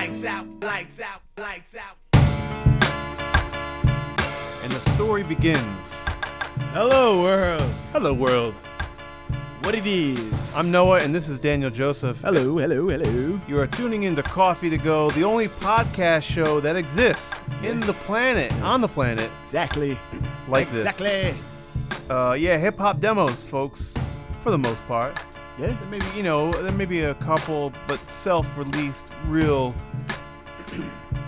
lights out, lights out, lights out. And the story begins. Hello, world. Hello, world. What it is? I'm Noah, and this is Daniel Joseph. Hello, hello, hello. You are tuning in to Coffee to Go, the only podcast show that exists in the planet, on the planet, Exactly. like this. Exactly. Uh, yeah, hip hop demos, folks, for the most part. Yeah. There may be, you know, there may be a couple, but self-released, real,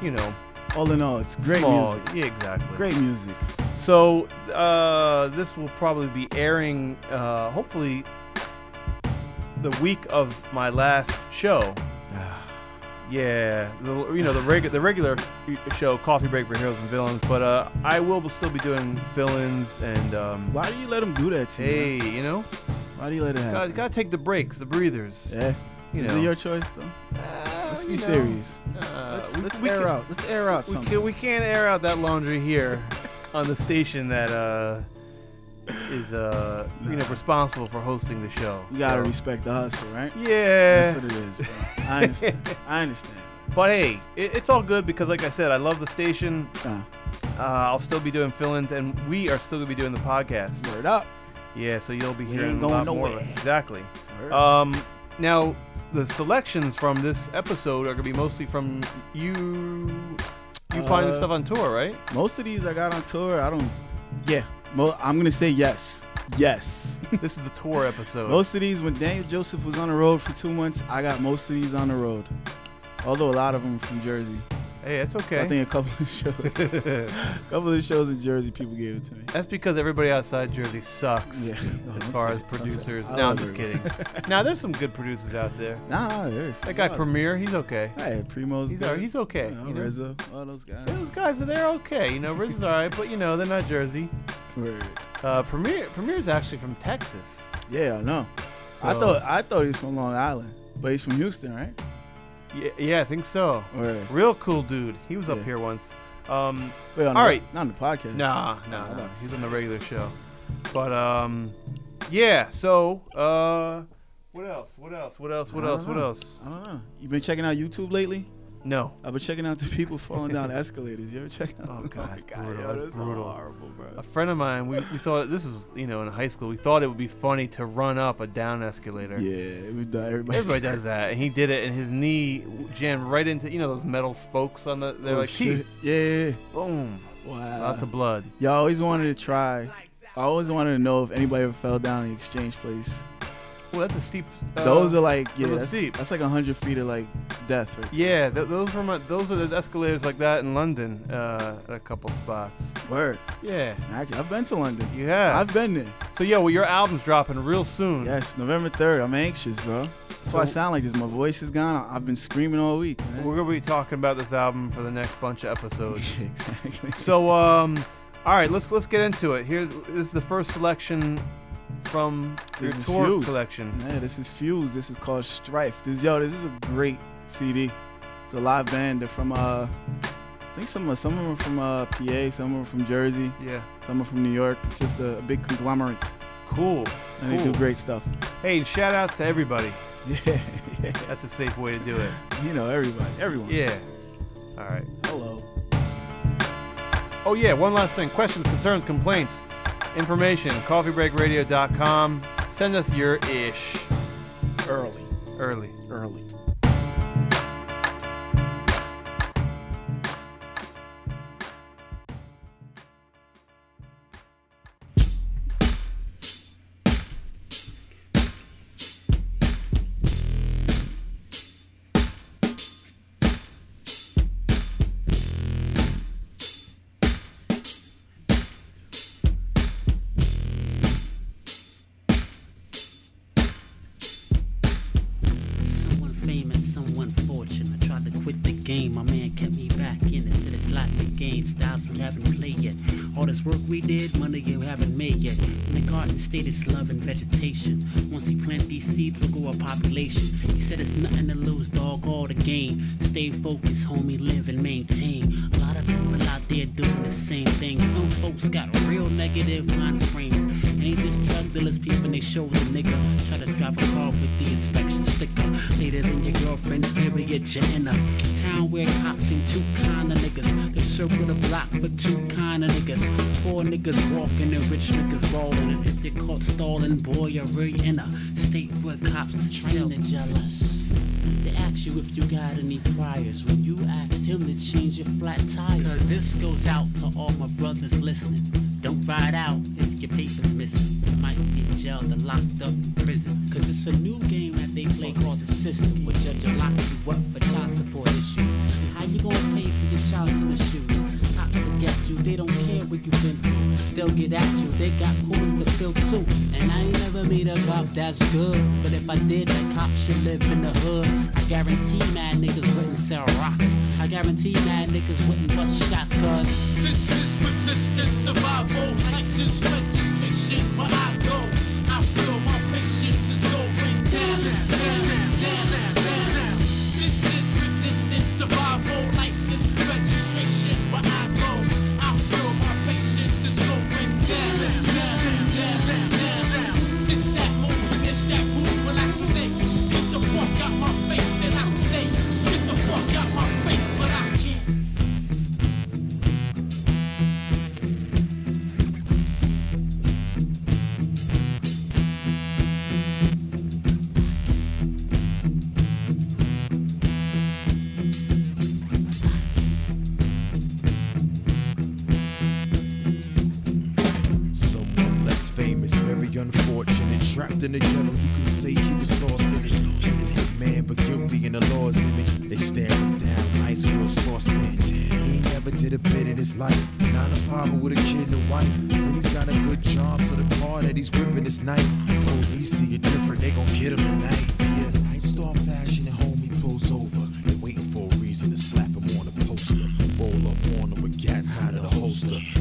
you know, All in all, it's great small. music. Yeah, exactly. Great music. So uh, this will probably be airing, uh, hopefully, the week of my last show. Yeah, the, you know the regular the regular show, Coffee Break for Heroes and Villains. But uh, I will still be doing fill-ins and um, Why do you let them do that to you? hey, man? you know, Why do you let it happen? gotta, gotta take the breaks, the breathers. yeah. You Is it your choice though? Uh, Let's be know, serious. uh, let's let's we air can- out. Let's air out We, something. can, we can't air out that laundry here on the station that uh, is uh, you know responsible for hosting the show. you gotta So, respect the hustle, right? yeah. That's what it is, bro. I understand. I understand. But hey, it, it's all good because, like I said, I love the station. Nah, Uh, I'll still be doing fill-ins, and we are still gonna be doing the podcast. word up. Yeah, so you'll be hearing a lot going more. Exactly. Um, now the selections from this episode are gonna be mostly from you. You find this Uh, stuff on tour, right? Most of these I got on tour. I don't. Yeah. Mo- I'm gonna say yes. Yes. this is the tour episode. most of these, when Daniel Joseph was on the road for two months, I got most of these on the road. Although a lot of them from Jersey. Hey, it's So I think a couple of shows, a couple of shows in Jersey, people gave it to me. That's because everybody outside Jersey sucks. Yeah. No, As far as producers. No, I'm just kidding. now there's some good producers out there. Nah, there is. That guy Premier, he's okay. Hey, Primo's He's good. all- he's okay, You know, you know? Rizzo, all those guys. Those guys are they're okay. You know, Riz is alright, but you know they're not Jersey. Word. Uh, Premier Premier's actually from Texas. Yeah, I know. I thought I thought he was from Long Island, but he's from Houston, right? Yeah, yeah, I think so. Word. Real cool dude. He was up here once. Um, Wait, All the, right. not on the podcast. nah, I'm nah, nah. He's on the regular show. But um, yeah. So uh, what else? What else? What else? What else? What else? I don't know. You been checking out YouTube lately? No. I've been checking out the people falling down escalators. You ever check out? Oh, oh God, it's brutal. yo, that's brutal. horrible, bro. A friend of mine, we, we thought this was you know in high school. We thought it would be funny to run up a down escalator. Yeah, we've done. Everybody, Everybody does that, and he did it, and his knee jammed right into you know those metal spokes on the. They're Oh, like shit. teeth. Yeah. Boom. Wow. Lots of blood. Y'all always wanted to try. I always wanted to know if anybody ever fell down in the exchange place. Well, that's a steep. Uh, those are like yeah, that's, steep. that's like hundred feet of like death. Right Yeah, th- those were my, those are there's escalators like that in London uh, at a couple spots. Word. Yeah, I, have been to London. you have. I've been there. so yeah, well your album's dropping real soon. Yes, November third. I'm anxious, bro. That's why I sound like this. My voice is gone. I've been screaming all week. Man. We're gonna be talking about this album for the next bunch of episodes. exactly. so um, all right, let's let's get into it. Here, this is the first selection from your This is tour Fuse. collection. Yeah, this is Fuse. This is called Strife. This yo, this is a great CD. It's a live band. They're from uh, I think some of some of them are from uh PA, some of them are from Jersey, Yeah, some are from New York. It's just a, a big conglomerate, cool. and they do great stuff. Hey, and shout outs to everybody. Yeah, yeah. That's a safe way to do it. You know everybody, everyone. Yeah. All right. Hello. Oh yeah, one last thing. Questions, concerns, complaints, information, coffeebreakradio.com. Send us your ish Early, early. early. Work we did, money you haven't made yet. In the garden state, it's love and vegetation. Once you plant these seeds, we'll grow a population. He said it's nothing to lose, dog, all the game. Stay focused, homie, live and maintain. A lot of people out there doing the same thing. Some folks got real negative mind frames. Ain't just drug dealers, people skipping they the nigga. Try to drive a car with the inspection sticker. Later than your girlfriend's period, you're in a town where cops ain't two kind of niggas. They circle the block for two kind of niggas. Four niggas walking and rich niggas rolling. And if you're caught stalling, boy, you're really in a state where cops are trained jealous. They ask you if you got any priors when you asked him to change your flat tire. Cause this goes out to all my brothers listening. Don't ride out if your paper's missing. You might be jailed or locked up in prison. Cause it's a new game that they play called the system. Where judge will lock you up for child support issues. And how you gonna for your child tennis shoes? Cops to get you, they don't care where you've been. They'll get at you, they got coolers to fill too. And I ain't never meet a cop that's good. But if I did, that cop should live in the hood. I guarantee mad niggas wouldn't sell rocks. I guarantee mad niggas wouldn't bust shots, cause This is resistance, survival, license, registration, where I go.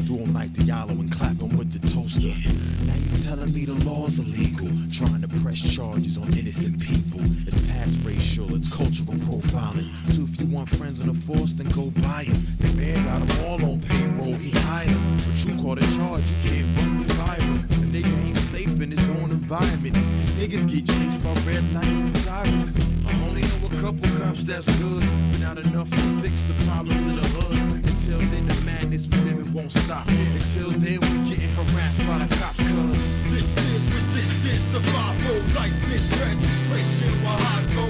Do him like Diallo and clap him with the toaster. Now you telling me the law's illegal. Trying to press charges on innocent people. It's past racial, it's cultural profiling. So if you want friends on the force, then go buy them. The man got them all on payroll, he hired 'em. But you caught a charge, you can't run the fire. The nigga ain't safe in his own environment. These niggas get chased by red lights and sirens. I only know a couple cops that's good, but not enough to fix the problems in the hood. Won't stop. Until then, we're getting harassed by the cops. Cause This is resistance, survival, license, registration, while I go.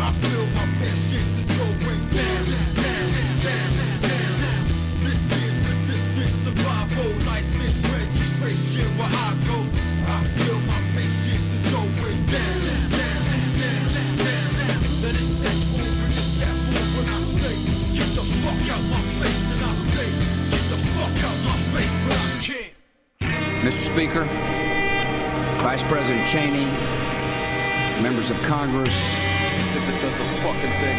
I feel my patience is going down, down, down, down. This is resistance, survival, license, registration, while I go. Mr. Speaker, Vice President Cheney, members of Congress, As if it does a fucking thing.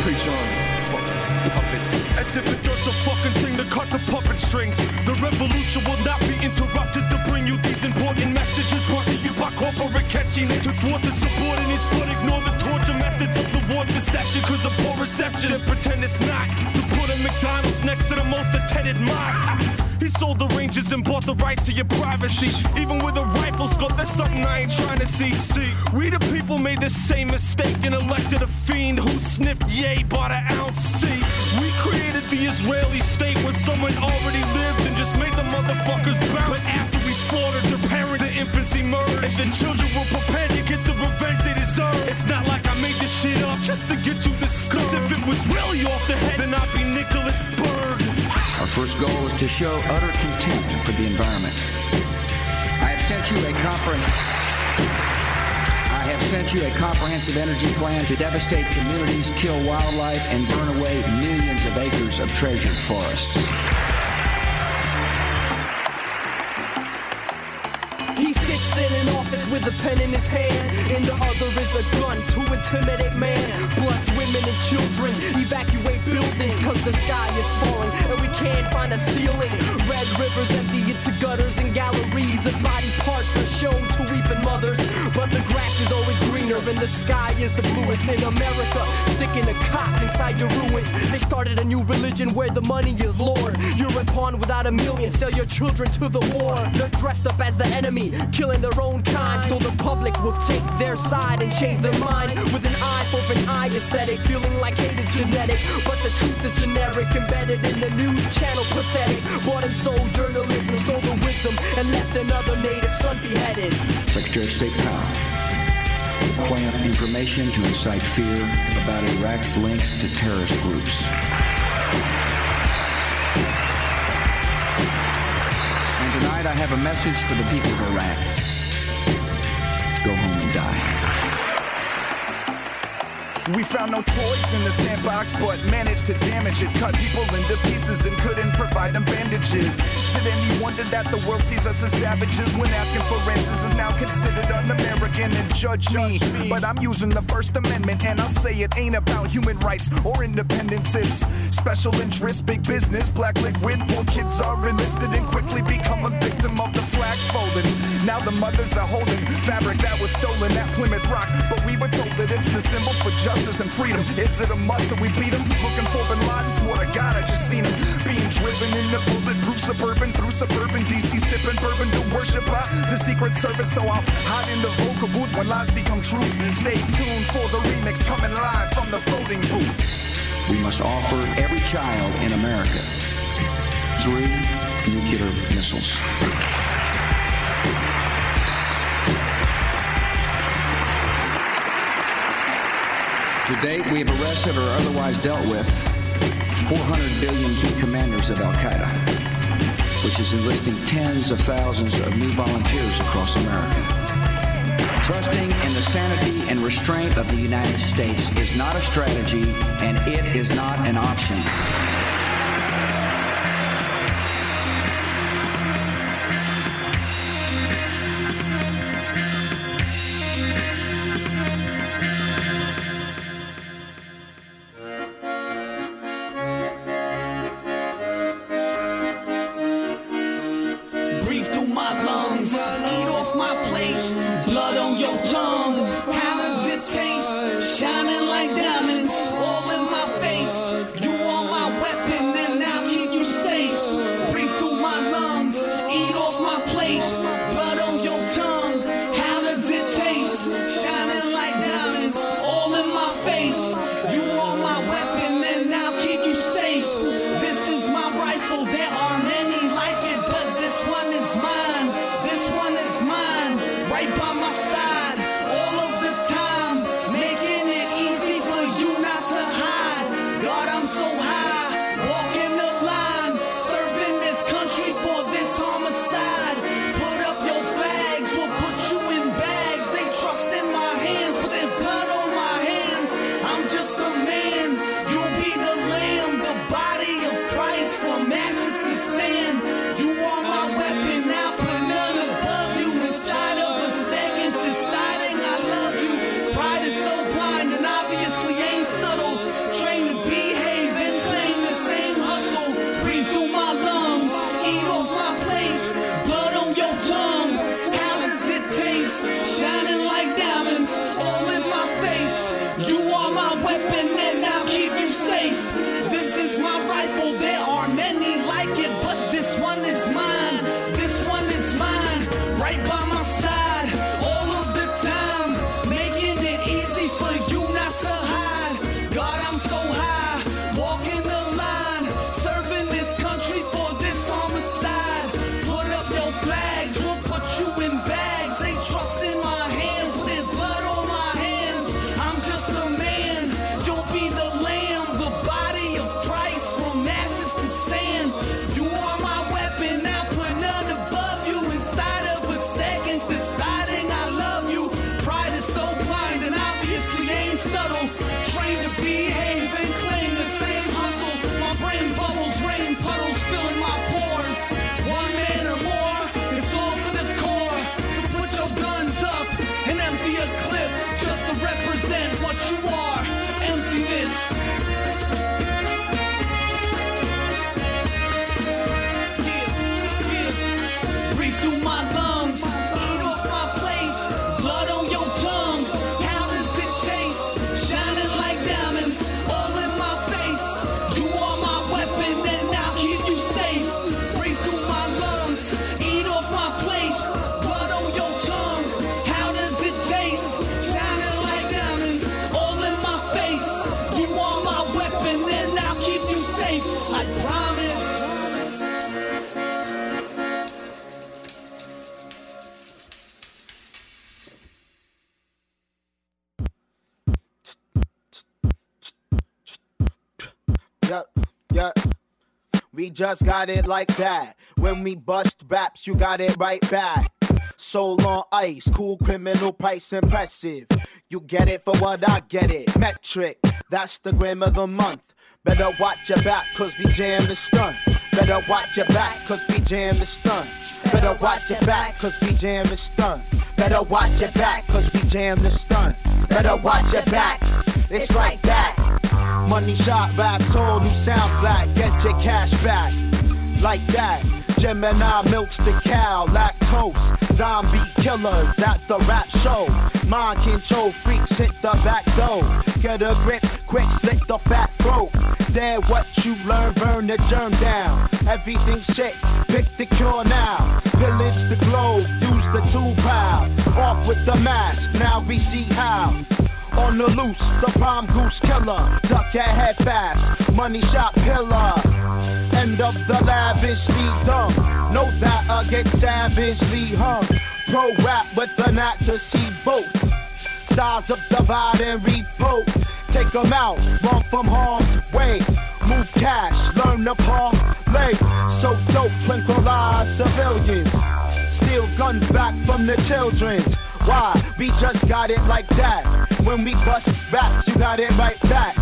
Preach on, fucking puppet. As if it does a fucking thing to cut the puppet strings. The revolution will not be interrupted to bring you these important messages brought to you by corporate catching to thwart the subordinates, but ignore the torture methods of the war deception. Cause of poor reception and pretend it's not. To put a McDonald's next to the most attended mosque. He sold the ranges and bought the rights to your privacy. Even with a rifle scope, that's something I ain't trying to see. See, we the people made the same mistake and elected a fiend who sniffed yay by the ounce. See, we created the Israeli state where someone already lived and just made the motherfuckers bounce. But after we slaughtered their parents, the infancy murdered, and the children were prepared to get the revenge first goal is to show utter contempt for the environment. I have sent you a compre- I have sent you a comprehensive energy plan to devastate communities, kill wildlife, and burn away millions of acres of treasured forests. He sits in an office with a pen in his hand. In the other is a gun to intimidate man. Plus women and children evacuate cause the sky is falling and we can't find a ceiling. Red rivers empty into gutters and galleries and body parts are shown to weeping mothers. But the grass is always and the sky is the bluest in America. Sticking a cock inside your ruins. They started a new religion where the money is Lord. You're a pawn without a million. Sell your children to the war. They're dressed up as the enemy, killing their own kind. So the public will take their side and change their mind with an eye for an eye aesthetic. Feeling like hate is genetic, but the truth is generic. Embedded in the news channel, pathetic. Bought and sold journalism, stole the wisdom, and left another native son beheaded. Secretary of State Powell. Plant information to incite fear about Iraq's links to terrorist groups. And tonight I have a message for the people of Iraq. Go home and die. We found no toys in the sandbox, but managed to damage it. Cut people into pieces and couldn't provide them bandages. It any wonder that the world sees us as savages when asking for answers is now considered un-American and judge me? But I'm using the First Amendment and I'll say it ain't about human rights or independence. It's special interest, big business, black liquid. Poor kids are enlisted and quickly become a victim of the flag folding. Now the mothers are holding fabric that was stolen at Plymouth Rock, but we were told that it's the symbol for justice and freedom. Is it a must that we beat them? Looking for Bin Laden, swear to God I just seen him being driven in the suburban through suburban DC, sipping bourbon to worship uh, the Secret Service. So I'll hide in the vocal booth when lies become truth. Stay tuned for the remix coming live from the voting booth. We must offer every child in America three nuclear missiles. To date, we have arrested or otherwise dealt with 400 billion key commanders of Al Qaeda, which is enlisting tens of thousands of new volunteers across America. Trusting in the sanity and restraint of the United States is not a strategy, and it is not an option. Just got it like that. When we bust raps, you got it right back. Soul on ice, cool criminal price impressive. You get it for what I get it. Metric, that's the gram of the month. Better watch your back, cause we jam the stunt. Better watch your back, cause we jam the stunt. Better watch your back, cause we jam the stunt. Better watch your back, cause we jam the stunt. Better watch your back, it's like that. Money shot, rap soul, new sound black. Get your cash back, like that. Gemini milks the cow, lactose. Zombie killers at the rap show. Mind control freaks hit the back door. Get a grip, quick slit the fat throat. There, what you learn, burn the germ down. Everything sick, pick the cure now. Pillage the globe, use the two pow. Off with the mask, now we see how. On the loose, the bomb goose killer. Duck your head fast, money shot pillar. End of the lavishly dumb. Know that I get savagely hung. Pro rap with an actor, see both. Sides of the divide and repo. Take 'em out, run from harm's way. Move cash, learn to parlay. So dope, tranquilize civilians. Steal guns back from the children's. Why? We just got it like that. When we bust raps, you got it right back.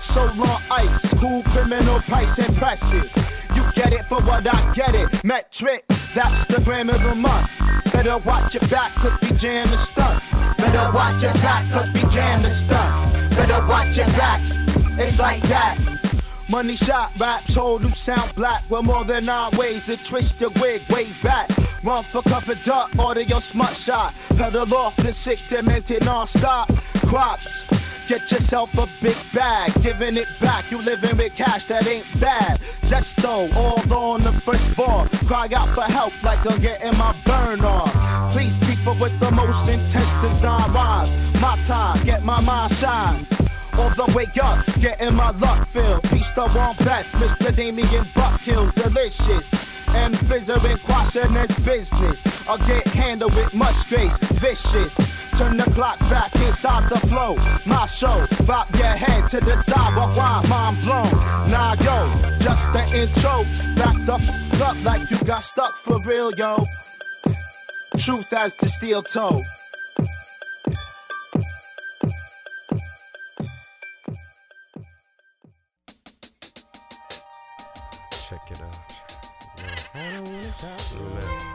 So long ice, cool criminal price impressive. You get it for what I get it. Metric, that's the gram of the month. Better watch your back, cause we jam the stunt. Better watch your back, cause we jam the stunt. Better watch your back, it's like that. Money shot, raps, whole new sound black. We're more than nine ways to twist your wig way back. Run for cover duck, order your smart shot. Pedal off the sick, demented non-stop. Crops, get yourself a big bag. Giving it back, you living with cash that ain't bad. Zesto, all on the first ball. Cry out for help like I'm getting my burn on. Please people with the most intense design rhymes. My time, get my mind shine all the way up, getting my luck filled. Peace the one back, Mr. Damien Buck kills delicious. And and quashing his business. I'll get handled with much grace, vicious. Turn the clock back inside the flow. My show, bop your head to the side while I'm mind blown. Nah, yo, just the intro. Back the f up like you got stuck for real, yo. Truth as the steel toe. Yeah.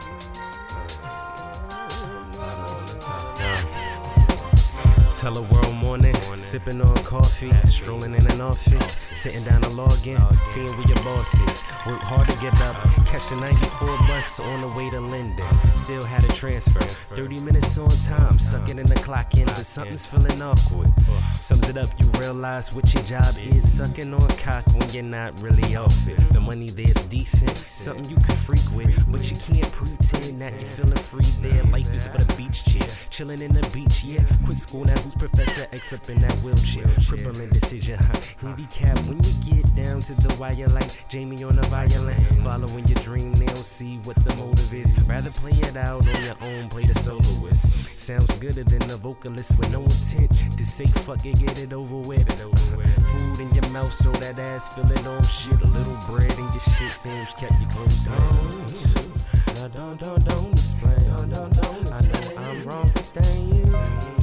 Tell world morning, sipping on coffee, strolling in an office, sitting down to log in, seeing where your boss is. Work hard to get up, catch the 94 bus on the way to Linden. Still had a transfer, 30 minutes on time, sucking in the clock in, but something's feeling awkward. Sums it up, you realize what your job is, sucking on cock when you're not really off it. The money there's decent, something you can freak with, but you can't pretend that you're feeling free there. Life is but a beach chair, chilling in the beach, yeah. Quit school now, who's Professor X up in that wheelchair? Crippling decision, huh? Handicap when you get down to the wire like Jamie on the violin. Following your dream, they don't see what the motive is. Rather play it out on your own, play the soloist. Sounds gooder than the vocalist with no intent to say fuck it, get it over with. Food in your mouth, so that ass feeling on shit. A little bread in your shit seems kept you close. Don't, don't, don't, don't explain. Don't, don't, don't I know I'm wrong for staying.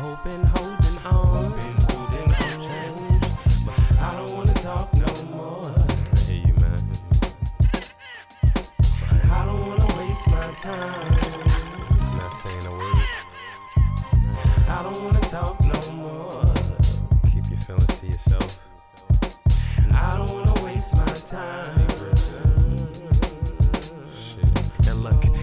Hoping, holding on. Hoping, holding on. Change. But I don't wanna talk no more. I hear you, man. I don't wanna waste my time. I'm not saying a word. I don't wanna talk no more. Keep your feelings to yourself. I don't wanna waste my time. Shit.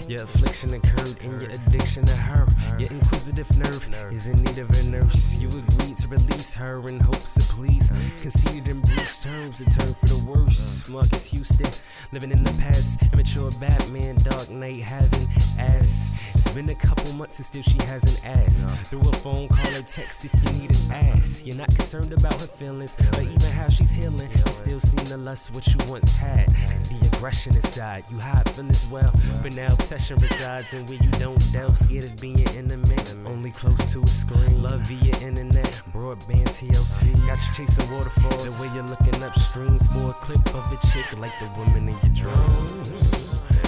Your affliction occurred and your addiction to her. Your inquisitive nerve is in need of a nurse. You agreed to release her in hopes to please. Conceded in breach terms, it turned for the worse. Marcus Houston, living in the past. Immature Batman, Dark Knight, having ass. It's Been a couple months and still she hasn't asked. Through a phone call or text if you need an ass. You're not concerned about her feelings or even how she's healing. You still seem to lust what you once had. The aggression inside, you hide feelings well. But now obsession resides in where you don't delve. Scared of being intimate, only close to a screen. Love via internet, broadband TLC. Got you chasing waterfalls. The way you're looking up streams for a clip of a chick like the woman in your dreams.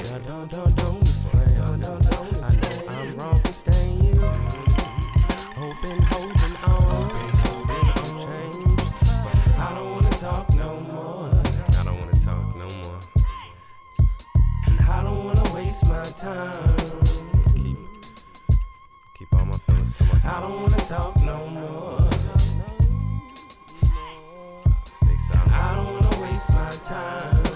Don't, don't, don't, don't explain. I know I'm wrong for staying you. Hoping, time. Keep, keep all my feelings to myself. I don't wanna talk no more. Stay silent. I don't wanna waste my time.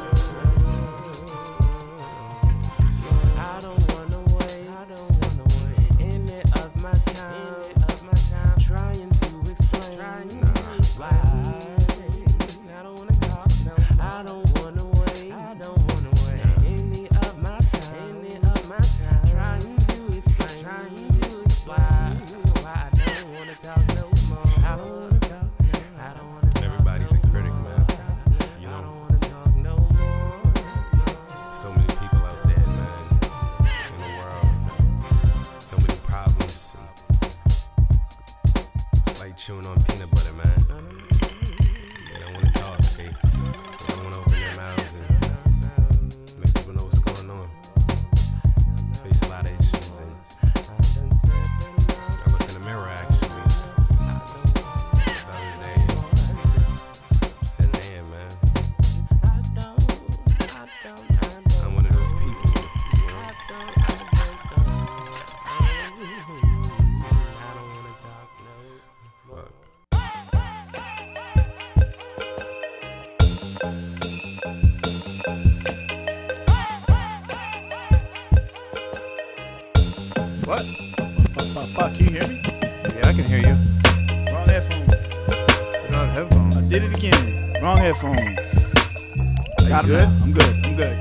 Headphones. Are Got good? now. I'm good. I'm good.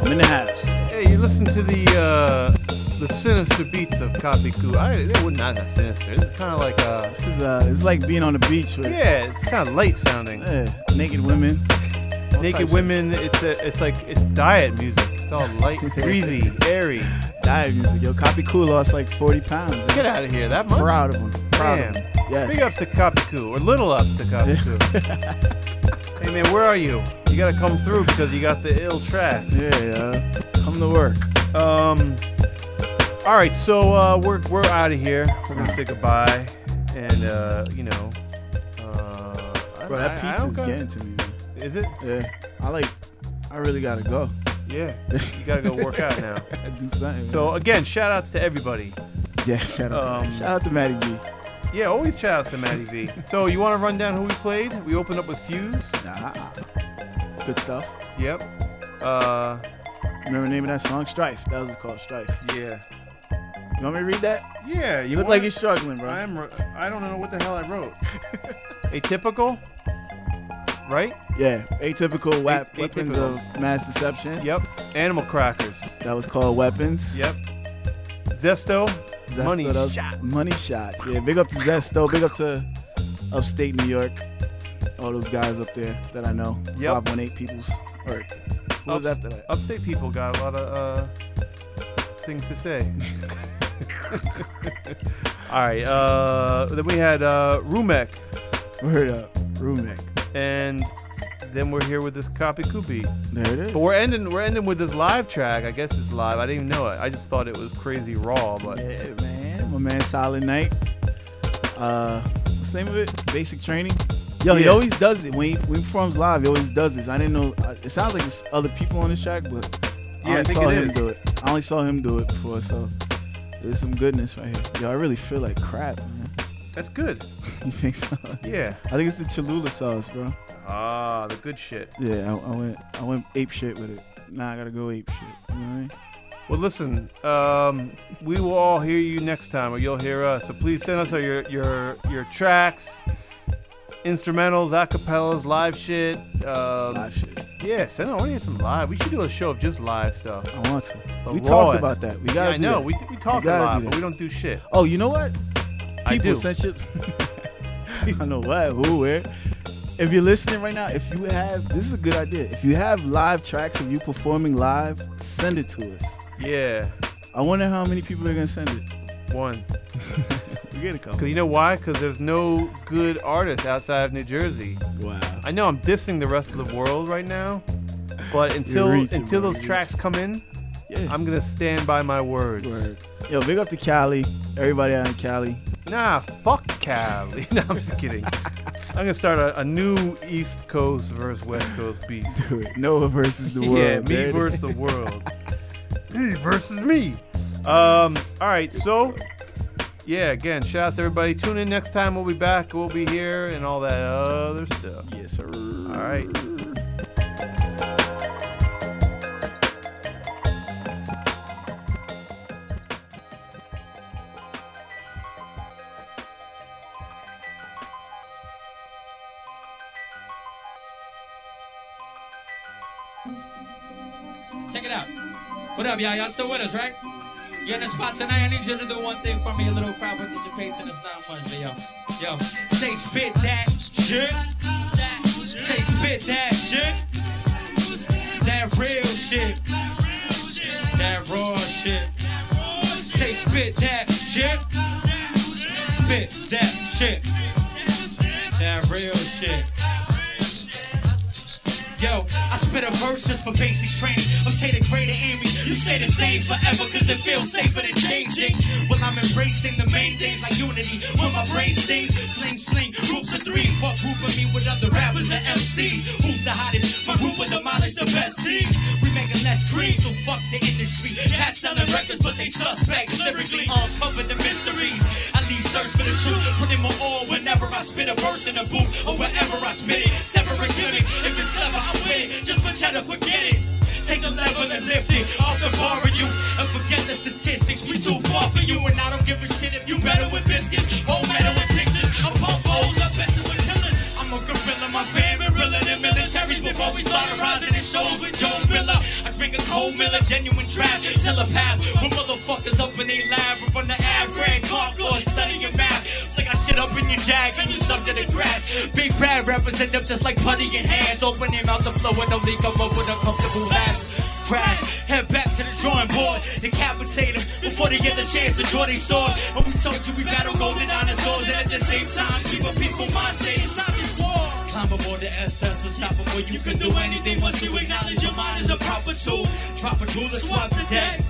I'm in the house. Hey, you listen to the uh, the sinister beats of Kapiku. I it would not that sinister. Is kind of like uh, This is uh, it's like being on the beach with yeah, it's kind of light sounding. yeah, naked women. Naked women. It's a, it's like it's diet music. It's all light, breezy, airy. Diet music. Yo, Cool lost like 40 pounds. Get out of here. That much? Proud of him. Proud Damn. of him. Yes. Big up to Kapiku or little ups to Kapiku. man, where are you? You gotta come through because you got the ill tracks. Yeah, yeah. Come to work. Um. All right, so uh, we're we're out of here. We're gonna say goodbye, and uh, you know, uh, I- Bro, that I- pizza's getting to me, man. Is it? Yeah. I like, I really gotta go. Yeah, you gotta go work out now. Do something. So again, shout outs to everybody. yeah, shout out, um, to, shout out to Matty B. Yeah, always shout outs to Matty V. So you want to run down who we played? We opened up with Fuse. Nah, good stuff. Yep. Uh, Remember the name of that song? Strife. That was called Strife. yeah. You want me to read that? Yeah, you look like you're struggling, bro. I'm. I don't know what the hell I wrote. Atypical. Right. Yeah, atypical wep- A- weapons atypical. of mass deception. Yep. Animal crackers. That was called weapons. Yep. Zesto. Zesto, Money shots. Money shots. Yeah, big up to Zesto. Big up to upstate New York. All those guys up there that I know. Yep. 518 peoples. Or who was Ups- after that? Upstate people got a lot of uh, things to say. All right. Uh, then we had uh, Rumek, Word up. Rumek. and then we're here with this copy Koopy. There it is. But we're ending. We're ending with this live track. I guess it's live. I didn't even know it. I just thought it was crazy raw. But Yeah, man. My man Solid Night. Uh, what's the name of it? Basic training. Yo, he always does it when he, when he performs live. He always does this. I didn't know. uh, It sounds like it's other people on this track, but Yeah, I I only think saw it him is. do it. I only saw him do it before, so there's some goodness right here. Yo, I really feel like crap, man. that's good. You think so? Yeah. I think it's the Cholula sauce, bro. Ah, the good shit. Yeah, I, I went I went ape shit with it. Now I gotta go ape shit. You know what I mean? Well, listen, um, we will all hear you next time, or you'll hear us. So please send us your your your tracks, instrumentals, acapellas, live shit. Um, Live shit. Yeah, send I want to hear some live. We should do a show of just live stuff. I want to. The we rawest. talked about that. We gotta. I know. that. We we talk a lot, but we don't do shit. Oh, you know what? I People do. send shit. I know what, who, where. If you're listening right now, if you have, this is a good idea. If you have live tracks of you performing live, send it to us. Yeah, I wonder how many people are gonna send it. one. We get a couple. Cause you know why? Cause there's no good artists outside of New Jersey. Wow. I know I'm dissing the rest of the world right now, but until reaching, until those tracks come in, Yeah. I'm gonna stand by my words. Word. Yo, big up to Cali. Everybody out in Cali. Nah, fuck Cali. no, I'm just kidding. I'm gonna start a, a new East Coast versus West Coast beef. Do it. Noah versus the world. yeah, me versus the world. me versus me. Um. All right. So, yeah. Again, shout out to everybody. Tune in next time. We'll be back. We'll be here and all that other stuff. Yes, sir. All right. Up, y'all? Y'all still with us, right? You're in the spot tonight. I need you to do one thing for me. A little crowd participation is not much, but yo, yo, say spit that shit. Say spit that shit. That real shit. That raw shit. Say spit that shit. Spit that shit. That real shit. Yo, I spit a verse just for basic training. I'm Taylor greater Amy. You stay the same forever cause it feels safer than changing. Well, I'm embracing the main things like unity. When my brain stings, flings fling, groups of three. Fuck grouping me with other rappers and MCs. Who's the hottest? My group will demolish the best teams. We making less cream, so fuck the industry. Cats selling records, but they suspect. Lyrically uncover the mysteries. I leave search for the truth. Put in all whenever Spit a verse in a booth or wherever I spit it. Sever a gimmick. If it's clever, I'm with it. Just for cheddar, forget it. Take a level and lift it off the bar of you and forget the statistics. We too far for you, and I don't give a shit if you better with biscuits or better with pictures. I'm pump bowls, I bet you with killers. I'm a gorilla, my favorite realer than military. Before we start rising in shows with Joe Miller, I drink a cold Miller, genuine draft, telepath. When motherfuckers up in they lab, up on the average, hardcore studying math. Shit up in your jag and you subject to grab. Big bad represent them just like putty in hands. Open their mouth to flow and only come up with a comfortable laugh. Crash, head back to the drawing board, decapitate them before they get the chance to draw their sword. And we told you we battle golden dinosaurs, and at the same time keep a peaceful mind state inside this war. Climb aboard the SS, unstoppable. You can do anything once you acknowledge your mind is a proper tool. Drop a tool to swap the deck.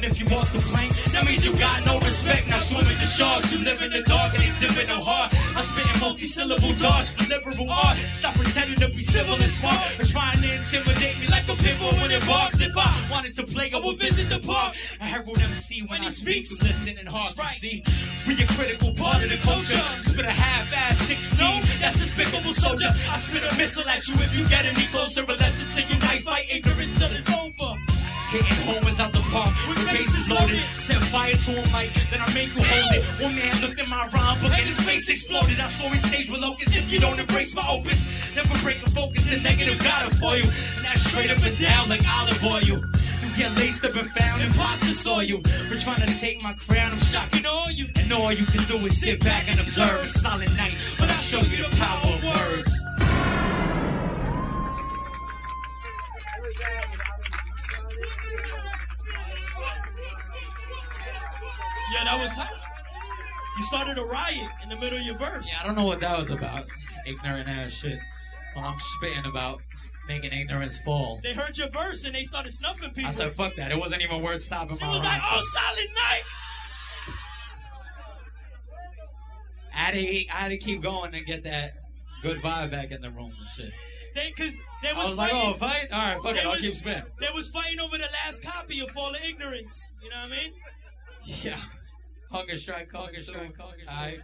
And if you walk the plank, that means you got no respect. Now swim swimming the sharks, you live in the dark and exhibit no heart. I'm spitting multi-syllable darts for liberal art. Stop pretending to be civil and smart. Or trying to intimidate me like a pit bull when it barks. If I wanted to play, I would visit the park. A herald MC when he speaks, listen and heart to see. We a critical part of the culture. Spit a half-ass 16, that's despicable soldier. I spit a missile at you if you get any closer. Unless it's to unite, fight ignorance till it's over. Hitting homers out the park with bases loaded. Set fire to a mic, then I make you hold it. One man looked at my rhyme book and his face exploded. I saw his stage with locusts. If you don't embrace my opus, never break a focus. The negative got it for you. And that's straight up and down like olive oil. You get laced up and found in pots of soil. For trying to take my crown, I'm shocking all you. And all you can do is sit back and observe a silent night. But I'll show you the power of words. Yeah, that was hot. You started a riot in the middle of your verse. Yeah, I don't know what that was about. Ignorant ass shit. Well, I'm spitting about making ignorance fall. They heard your verse and they started snuffing people. I said, fuck that. It wasn't even worth stopping She my was rhyme. like, "Oh, solid night." I had, to, I had to keep going and get that good vibe back in the room and shit. They, cause they I was, was like, oh, fighting. oh, fight? All right, fuck it. I'll keep spitting. They was fighting over the last copy of Fall of Ignorance. You know what I mean? Yeah. Hunger strike, hunger strike, hunger strike.